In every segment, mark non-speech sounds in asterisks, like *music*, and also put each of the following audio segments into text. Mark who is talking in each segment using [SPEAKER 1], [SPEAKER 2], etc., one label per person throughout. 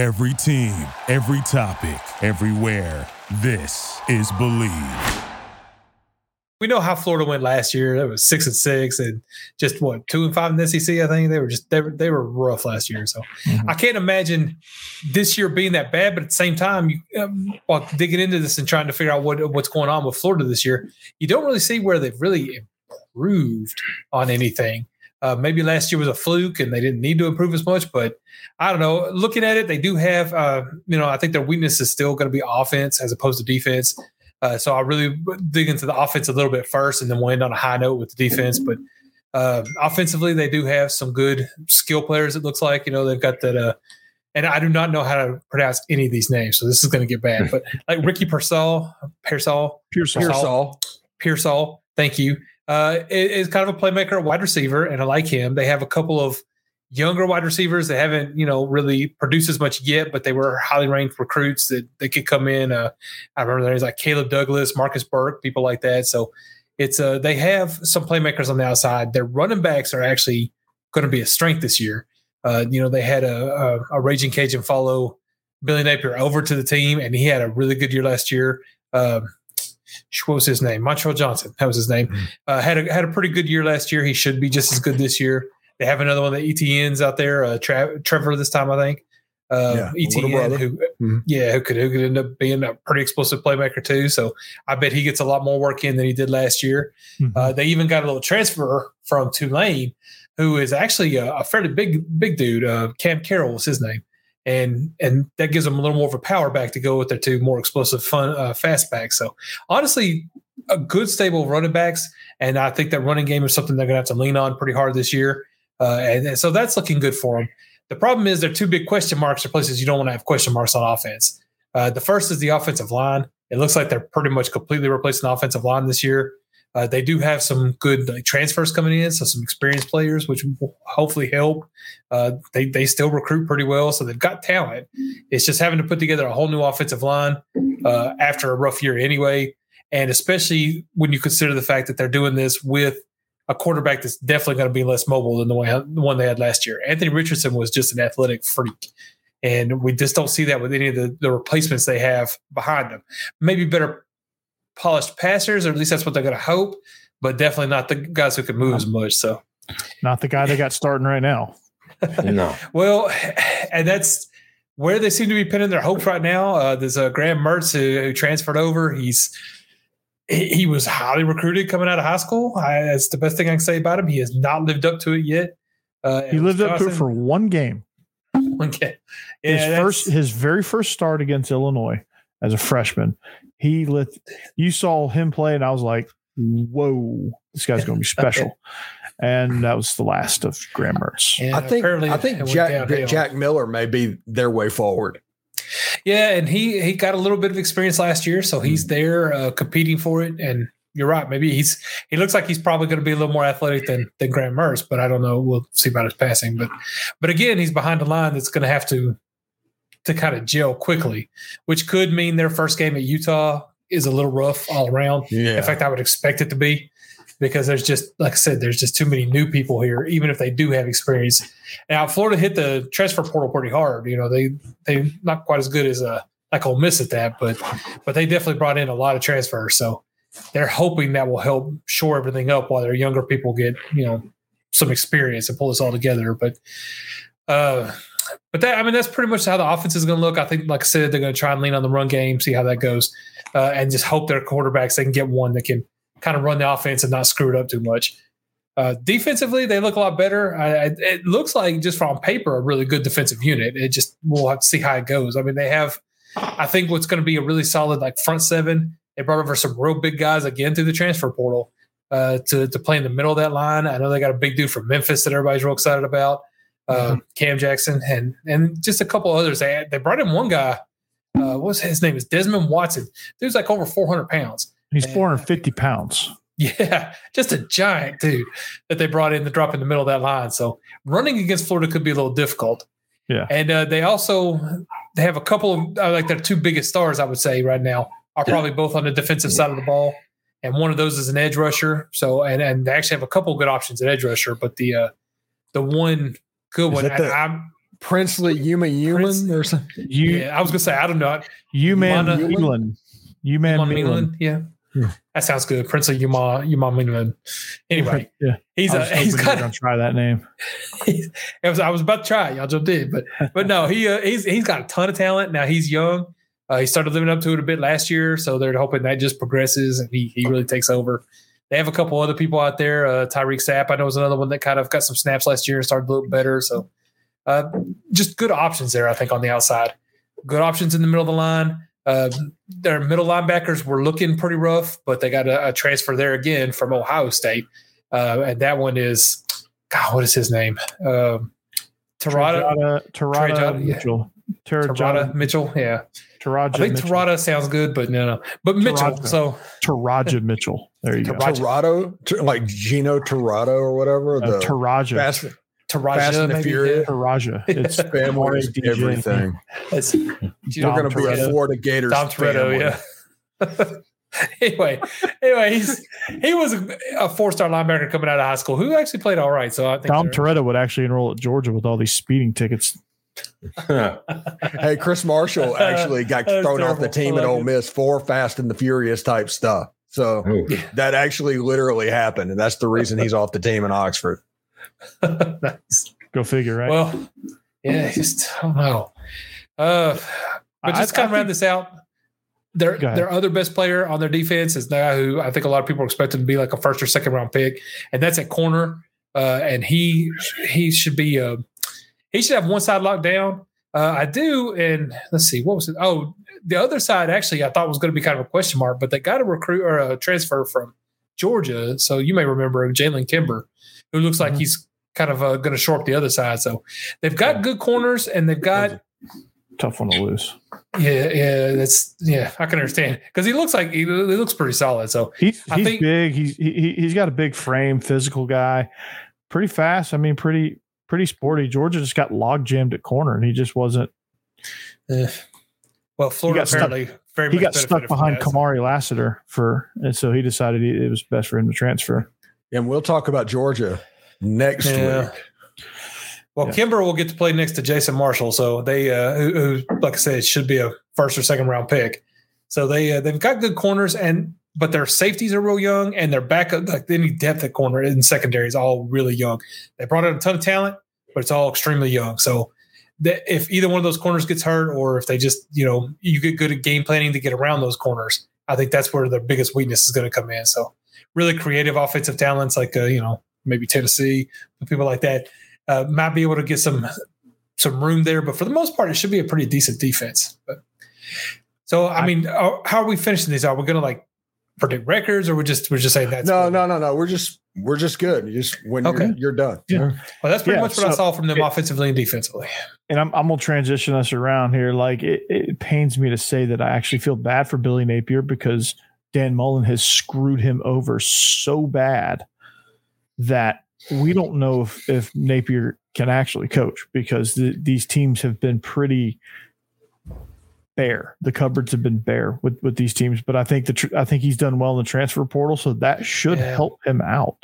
[SPEAKER 1] Every team, every topic, everywhere. This is Bleav.
[SPEAKER 2] We know how Florida went last year. It was six and six, and just what two and five in the SEC. I think they were just they were, they were rough last year. So I can't imagine this year being that bad. But at the same time, you, um, while digging into this and trying to figure out what what's going on with Florida this year, you don't really see where they've really improved on anything. Uh, maybe last year was a fluke and they didn't need to improve as much, but I don't know. Looking at it, they do have, uh, you know, I think their weakness is still going to be offense as opposed to defense. Uh, so I really dig into the offense a little bit first, and then we'll end on a high note with the defense. But uh, offensively, they do have some good skill players. It looks like you know they've got that. Uh, and I do not know how to pronounce any of these names, so this is going to get bad. But like Ricky Purcell, Pearsall,
[SPEAKER 3] Pearsall,
[SPEAKER 2] Pearsall, Pearsall. Thank you. Uh, is kind of a playmaker, a wide receiver, and I like him. They have a couple of younger wide receivers that haven't, you know, really produced as much yet, but they were highly ranked recruits that they could come in. Uh, I remember there's like Caleb Douglas, Marcus Burke, people like that. So it's uh they have some playmakers on the outside. Their running backs are actually going to be a strength this year. Uh, you know, they had a, a, a raging Cajun follow Billy Napier over to the team, and he had a really good year last year. Um, what was his name? Montrell Johnson. That was his name.
[SPEAKER 3] Mm-hmm.
[SPEAKER 2] Uh, had a, had a pretty good year last year. He should be just as good this year. They have another one, of the Etiennes out there. Uh, Tra- Trevor this time, I think. Uh,
[SPEAKER 3] Yeah.
[SPEAKER 2] Etienne, who,
[SPEAKER 3] Mhm.
[SPEAKER 2] yeah, who could who could end up being a pretty explosive playmaker too. So I bet he gets a lot more work in than he did last year.
[SPEAKER 4] Mhm.
[SPEAKER 2] Uh, they even got a little transfer from Tulane, who is actually a, a fairly big big dude. Uh, Cam Carroll was his name, and and that gives them a little more of a power back to go with their two more explosive, fun, uh, fast backs. So honestly, a good stable running backs, and I think that running game is something they're going to have to lean on pretty hard this year. Uh, and, and so that's looking good for them. The problem is there are two big question marks or places you don't want to have question marks on offense. Uh, the first is the offensive line. It looks like they're pretty much completely replacing the offensive line this year. Uh, they do have some good like, transfers coming in, so some experienced players, which will hopefully help. Uh, they they still recruit pretty well, so they've got talent. It's just having to put together a whole new offensive line uh, after a rough year anyway, and especially when you consider the fact that they're doing this with a quarterback that's definitely going to be less mobile than the, way, the one they had last year. Anthony Richardson was just an athletic freak. And we just don't see that with any of the, the replacements they have behind them. Maybe better polished passers, or at least that's what they're going to hope, but definitely not the guys who can move as much. So,
[SPEAKER 4] Not the guy they got starting right now. *laughs* *laughs*
[SPEAKER 3] No.
[SPEAKER 2] well, *sighs* and that's where they seem to be pinning their hopes right now. Uh, there's a Graham Mertz who, who transferred over. He's he, he was highly recruited coming out of high school. I, that's the best thing I can say about him. He has not lived up to it yet. Uh,
[SPEAKER 4] He
[SPEAKER 2] at
[SPEAKER 4] lived up to it for one game. *laughs*
[SPEAKER 2] Okay.
[SPEAKER 4] His
[SPEAKER 2] Yeah,
[SPEAKER 4] first, his very first start against Illinois as a freshman, he lit. You saw him play, and I was like, "Whoa, this guy's going to be *laughs* special." and that was the last of Graham Mertz.
[SPEAKER 2] and
[SPEAKER 3] I think I think Jack. Jack Miller may be their way forward.
[SPEAKER 2] Yeah, and he he got a little bit of experience last year, so
[SPEAKER 3] Hmm.
[SPEAKER 2] he's there uh, competing for it. And you're right, maybe he's he looks like he's probably going to be a little more athletic than than Graham Mertz, but I don't know. We'll see about his passing. But but again, he's behind a line that's going to have to to kind of gel quickly, which could mean their first game at Utah is a little rough all around.
[SPEAKER 3] Yeah.
[SPEAKER 2] In fact, I would expect it to be because there's just, like I said, there's just too many new people here, even if they do have experience. Now, Florida hit the transfer portal pretty hard. You know, they they not quite as good as uh, like Ole Miss at that, but but they definitely brought in a lot of transfers. So they're hoping that will help shore everything up while their younger people get you know some experience and pull this all together. But uh, but that I mean that's pretty much how the offense is going to look. I think, like I said, they're going to try and lean on the run game, see how that goes, uh, and just hope their quarterbacks they can get one that can kind of run the offense and not screw it up too much. Uh, defensively, they look a lot better. I, I, it looks like just from paper a really good defensive unit. It just we'll have to see how it goes. I mean, they have. I think what's going to be a really solid like front seven. They brought over some real big guys again through the transfer portal uh, to to play in the middle of that line. I know they got a big dude from Memphis that everybody's real excited about, uh, *laughs* Cam Jackson, and and just a couple others. They they brought in one guy. Uh, what's his name? Is Desmond Watson? Dude's like over four hundred pounds.
[SPEAKER 4] He's
[SPEAKER 2] Yeah.
[SPEAKER 4] 450 pounds. *laughs*
[SPEAKER 2] Yeah, just a giant dude that they brought in to drop in the middle of that line. So running against Florida could be a little difficult.
[SPEAKER 4] Yeah.
[SPEAKER 2] and uh, they also they have a couple of uh, like their two biggest stars, I would say, right now are probably both on the defensive side of the ball, and one of those is an edge rusher. So and and they actually have a couple good options at edge rusher, but the uh, the one good one,
[SPEAKER 3] the-
[SPEAKER 2] I'm
[SPEAKER 3] Princely Yuma
[SPEAKER 2] Prince-
[SPEAKER 3] or something.
[SPEAKER 4] You
[SPEAKER 2] yeah, I was gonna say I don't know.
[SPEAKER 4] you man
[SPEAKER 2] Mana-
[SPEAKER 4] Milan. You Milan.
[SPEAKER 2] Yeah. That sounds good. Prince of Yuma Yuma Milan. Anyway,
[SPEAKER 4] Yeah.
[SPEAKER 2] he's a he's got
[SPEAKER 4] gonna try that name. *laughs*
[SPEAKER 2] I was, I was about to try. it. Y'all jumped in, but *laughs* but no, he uh, he's he's got a ton of talent. Now he's young. Uh, he started living up to it a bit last year, so they're hoping that just progresses and he he really takes over. They have a couple other people out there. Uh, Tyreak Sapp, I know, is another one that kind of got some snaps last year and started to look better. So uh, just good options there, I think, on the outside. Good options in the middle of the line. Uh, their middle linebackers were looking pretty rough, but they got a, a transfer there again from Ohio State, uh, and that one is God. What is his name? Um Tarada.
[SPEAKER 4] Tarada, Tarada
[SPEAKER 2] Trajada, yeah.
[SPEAKER 4] Mitchell.
[SPEAKER 2] Tarada Mitchell. Yeah,
[SPEAKER 4] Tarada
[SPEAKER 2] I think
[SPEAKER 4] Mitchell.
[SPEAKER 2] Tarada sounds good, but no, no. But Mitchell.
[SPEAKER 4] Tarada.
[SPEAKER 2] So
[SPEAKER 4] Teradja Mitchell. There you go.
[SPEAKER 2] Teradja.
[SPEAKER 3] Torado, like Gino Torado or whatever.
[SPEAKER 4] Uh,
[SPEAKER 3] The
[SPEAKER 4] Teradja.
[SPEAKER 3] Fast,
[SPEAKER 2] Teradja,
[SPEAKER 3] Fast and the. Furious.
[SPEAKER 4] Teradja. *laughs* It's
[SPEAKER 3] family is everything.
[SPEAKER 2] Yeah. It's,
[SPEAKER 3] We're
[SPEAKER 4] Dom
[SPEAKER 3] going to be a Florida Gators.
[SPEAKER 2] Dom Toretto,
[SPEAKER 3] family.
[SPEAKER 2] yeah. *laughs* anyway, anyway, he's he was a, a four star linebacker coming out of high school who actually played all right. So I think
[SPEAKER 4] Dom
[SPEAKER 2] they're-
[SPEAKER 4] Toretto would actually enroll at Georgia with all these speeding tickets. *laughs*
[SPEAKER 3] Hey, Chris Marshall actually got
[SPEAKER 2] That's
[SPEAKER 3] thrown off the team at Ole. Miss for Fast and the Furious type stuff. So
[SPEAKER 5] Oh,
[SPEAKER 3] that actually literally happened, and that's the reason he's off the team in Oxford. *laughs*
[SPEAKER 2] nice.
[SPEAKER 4] Go figure, right?
[SPEAKER 2] Well, yeah, just I don't know. Uh, but just
[SPEAKER 4] I
[SPEAKER 2] kind of round
[SPEAKER 4] think-
[SPEAKER 2] this out. Their their other best player on their defense is the guy who I think a lot of people are expecting to be like a first or second round pick, and that's at corner. Uh, and he he should be uh, he should have one side locked down. Uh, I do, and let's see what was it. Oh, the other side actually I thought was going to be kind of a question mark, but they got a recruit or a transfer from Georgia, so you may remember Jalen Kimber, who looks like
[SPEAKER 4] Mhm.
[SPEAKER 2] he's kind of uh, going to shore up the other side. So they've got good corners, and they've got
[SPEAKER 4] Tough one to lose.
[SPEAKER 2] yeah, yeah. That's yeah. I can understand because he looks like he, he looks pretty solid. So
[SPEAKER 4] He's he's
[SPEAKER 2] think-
[SPEAKER 4] big. He's he, he- he's got a big frame, physical guy, pretty fast. I mean, pretty pretty sporty. Georgia just got log jammed at corner, and he just wasn't.
[SPEAKER 2] eh. well, Florida
[SPEAKER 4] got stuck-
[SPEAKER 2] apparently very
[SPEAKER 4] He got stuck behind
[SPEAKER 2] that,
[SPEAKER 4] Kamari Lassiter for, and so he decided he, it was best for him to transfer.
[SPEAKER 3] And we'll talk about Georgia next
[SPEAKER 2] Yeah.
[SPEAKER 3] week.
[SPEAKER 2] Well,
[SPEAKER 4] Yeah.
[SPEAKER 2] Kimber will get to play next to Jason Marshall, so they, uh, who, who, like I said, should be a first or second round pick. So they uh, they've got good corners, and but their safeties are real young, and their backup, like any depth at corner in secondary, is all really young. They brought in a ton of talent, but it's all extremely young. So that if either one of those corners gets hurt, or if they just you know you get good at game planning to get around those corners, I think that's where their biggest weakness is going to come in. So really creative offensive talents like uh, you know maybe Tennessee, people like that uh, might be able to get some some room there, but for the most part, it should be a pretty decent defense. But so, I, mean, are, how are we finishing these? Are we going to like predict records, or we're just we're just saying that?
[SPEAKER 3] No, no, no, no. We're just we're just good. You just when
[SPEAKER 2] Okay.
[SPEAKER 3] you're, you're done.
[SPEAKER 4] Yeah.
[SPEAKER 2] Well, that's pretty
[SPEAKER 4] Yeah,
[SPEAKER 2] much what I saw from them
[SPEAKER 4] it-
[SPEAKER 2] offensively and defensively.
[SPEAKER 4] and I'm, I'm gonna transition us around here. Like it, it pains me to say that I actually feel bad for Billy Napier because Dan Mullen has screwed him over so bad that we don't know if, if Napier can actually coach because the, these teams have been pretty bare. The cupboards have been bare with, with these teams, but I think the tr- I think he's done well in the transfer portal, so that should
[SPEAKER 2] Yeah.
[SPEAKER 4] help him out.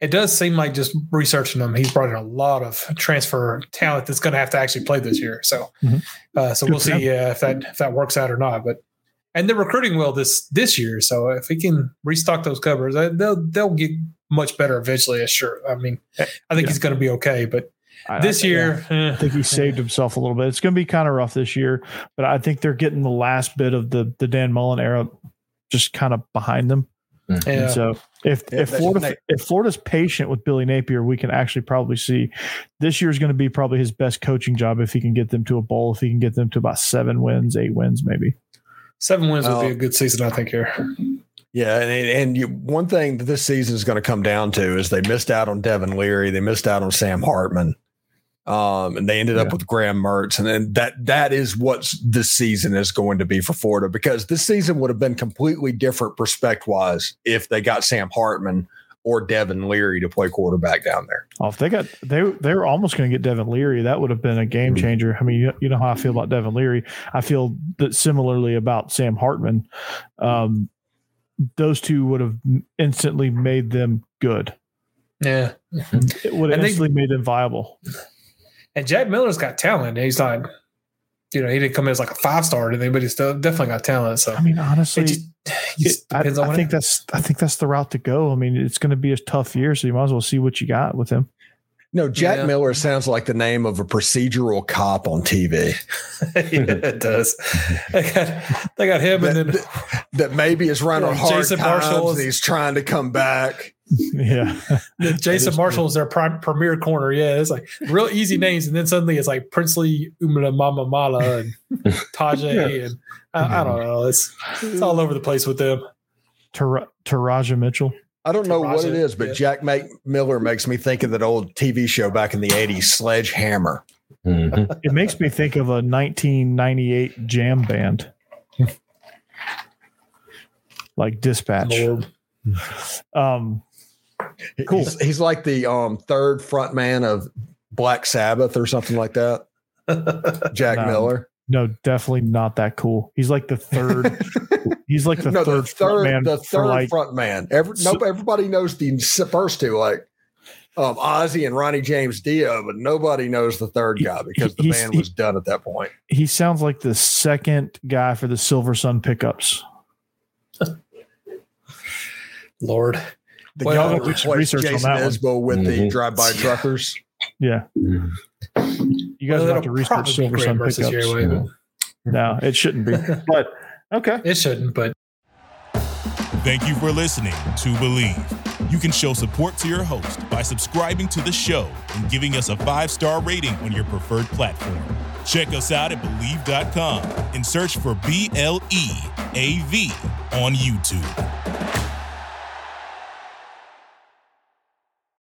[SPEAKER 2] It does seem like just researching them, he's brought in a lot of transfer talent that's going to have to actually play this year. So,
[SPEAKER 4] Mhm.
[SPEAKER 2] uh, so
[SPEAKER 4] Good
[SPEAKER 2] we'll see uh, if that if that works out or not. But and they're recruiting well this this year, so if he can restock those covers, uh, they'll they'll get much better eventually. Sure, I mean, I think
[SPEAKER 4] Yeah.
[SPEAKER 2] he's going to be okay. But
[SPEAKER 4] I-
[SPEAKER 2] this
[SPEAKER 4] I-
[SPEAKER 2] year, eh,
[SPEAKER 4] I think he *laughs* saved himself a little bit. It's going to be kind of rough this year, but I think they're getting the last bit of the the Dan Mullen era just kind of behind them. And
[SPEAKER 2] yeah.
[SPEAKER 4] so if
[SPEAKER 3] Yeah,
[SPEAKER 4] if
[SPEAKER 3] that's-
[SPEAKER 4] Florida if Florida's patient with Billy Napier, we can actually probably see this year is going to be probably his best coaching job if he can get them to a bowl, if he can get them to about seven wins, eight wins, maybe.
[SPEAKER 2] seven wins would be a good season, I think. Here,
[SPEAKER 3] Yeah, and and you, one thing that this season is going to come down to is they missed out on Devin Leary, they missed out on Sam Hartman, um, and they ended up with Graham Mertz, and then that that is what this season is going to be for Florida because this season would have been completely different perspective wise if they got Sam Hartman or Devin Leary to play quarterback down there.
[SPEAKER 4] Oh, if they got they they were almost going to get Devin Leary, that would have been a game changer. I mean, you, you know how I feel about Devin Leary. I feel that similarly about Sam Hartman. Um, those two would have instantly made them good.
[SPEAKER 2] yeah.
[SPEAKER 4] It would have
[SPEAKER 2] And they-
[SPEAKER 4] instantly made them viable.
[SPEAKER 2] And Jack Miller's got talent. He's not, you know, he didn't come in as like a five star or anything, but he's still definitely got talent. So
[SPEAKER 4] I mean, honestly,
[SPEAKER 2] just, *sighs* it
[SPEAKER 4] I, I think that's I think that's the route to go. I mean, it's going to be a tough year, so you might as well see what you got with him.
[SPEAKER 3] No, Jack
[SPEAKER 2] Yeah.
[SPEAKER 3] Miller sounds like the name of a procedural cop on TV. *laughs*
[SPEAKER 2] yeah, it does. They got, they got him and then
[SPEAKER 3] that, that maybe is running
[SPEAKER 2] Yeah,
[SPEAKER 3] hard
[SPEAKER 2] Jason
[SPEAKER 3] times
[SPEAKER 2] Marshall
[SPEAKER 3] and he's trying to come back. *laughs*
[SPEAKER 4] Yeah,
[SPEAKER 2] Jason
[SPEAKER 4] is
[SPEAKER 2] Marshall is their prime, premier corner. Yeah, it's like real easy *laughs* names, and then suddenly it's like Princely Umla Mama Mala and Tajay, and I, I don't know. It's it's all over the place with them.
[SPEAKER 4] Tar- Teradja Mitchell.
[SPEAKER 3] I don't know what it is, but
[SPEAKER 2] yeah.
[SPEAKER 3] Jack Make Miller makes me think of that old TV show back in the 80s, Sledgehammer.
[SPEAKER 5] Mhm.
[SPEAKER 4] It makes me think of a 1998 jam band, like Dispatch.
[SPEAKER 2] Lord.
[SPEAKER 4] Um, Cool.
[SPEAKER 3] He's, he's like the um, third front man of Black Sabbath or something like that. *laughs* Jack
[SPEAKER 4] No.
[SPEAKER 3] Miller.
[SPEAKER 4] No, definitely not that cool. He's like the third. *laughs* he's like the
[SPEAKER 3] no,
[SPEAKER 4] third,
[SPEAKER 3] the third,
[SPEAKER 4] man
[SPEAKER 3] the third
[SPEAKER 4] like
[SPEAKER 3] front man. Every,
[SPEAKER 4] So-
[SPEAKER 3] nope, everybody knows the first two, like um, Ozzy and Ronnie James Dio, but nobody knows the third guy because the
[SPEAKER 4] He's-
[SPEAKER 3] band
[SPEAKER 4] he-
[SPEAKER 3] was done at that point.
[SPEAKER 4] he sounds like the second guy for the Silversun Pickups.
[SPEAKER 2] Lord.
[SPEAKER 3] The
[SPEAKER 2] Well,
[SPEAKER 3] guy
[SPEAKER 2] I'll
[SPEAKER 3] who
[SPEAKER 4] do research on
[SPEAKER 3] Jason
[SPEAKER 4] that one.
[SPEAKER 3] Isbell with the
[SPEAKER 5] Mhm.
[SPEAKER 3] drive-by truckers.
[SPEAKER 4] Yeah,
[SPEAKER 5] Mhm.
[SPEAKER 4] You guys
[SPEAKER 2] Well,
[SPEAKER 4] have to research
[SPEAKER 2] be
[SPEAKER 4] Silver
[SPEAKER 2] Graham
[SPEAKER 4] Sun
[SPEAKER 2] versus
[SPEAKER 4] pickups.
[SPEAKER 2] Jerry Wayman.
[SPEAKER 4] No, it shouldn't be. *laughs* But okay,
[SPEAKER 2] It shouldn't, but
[SPEAKER 1] Thank you for listening to Bleav. You can show support to your host by subscribing to the show and giving us a five star rating on your preferred platform. Check us out at Bleav.com and search for B L E A V on YouTube.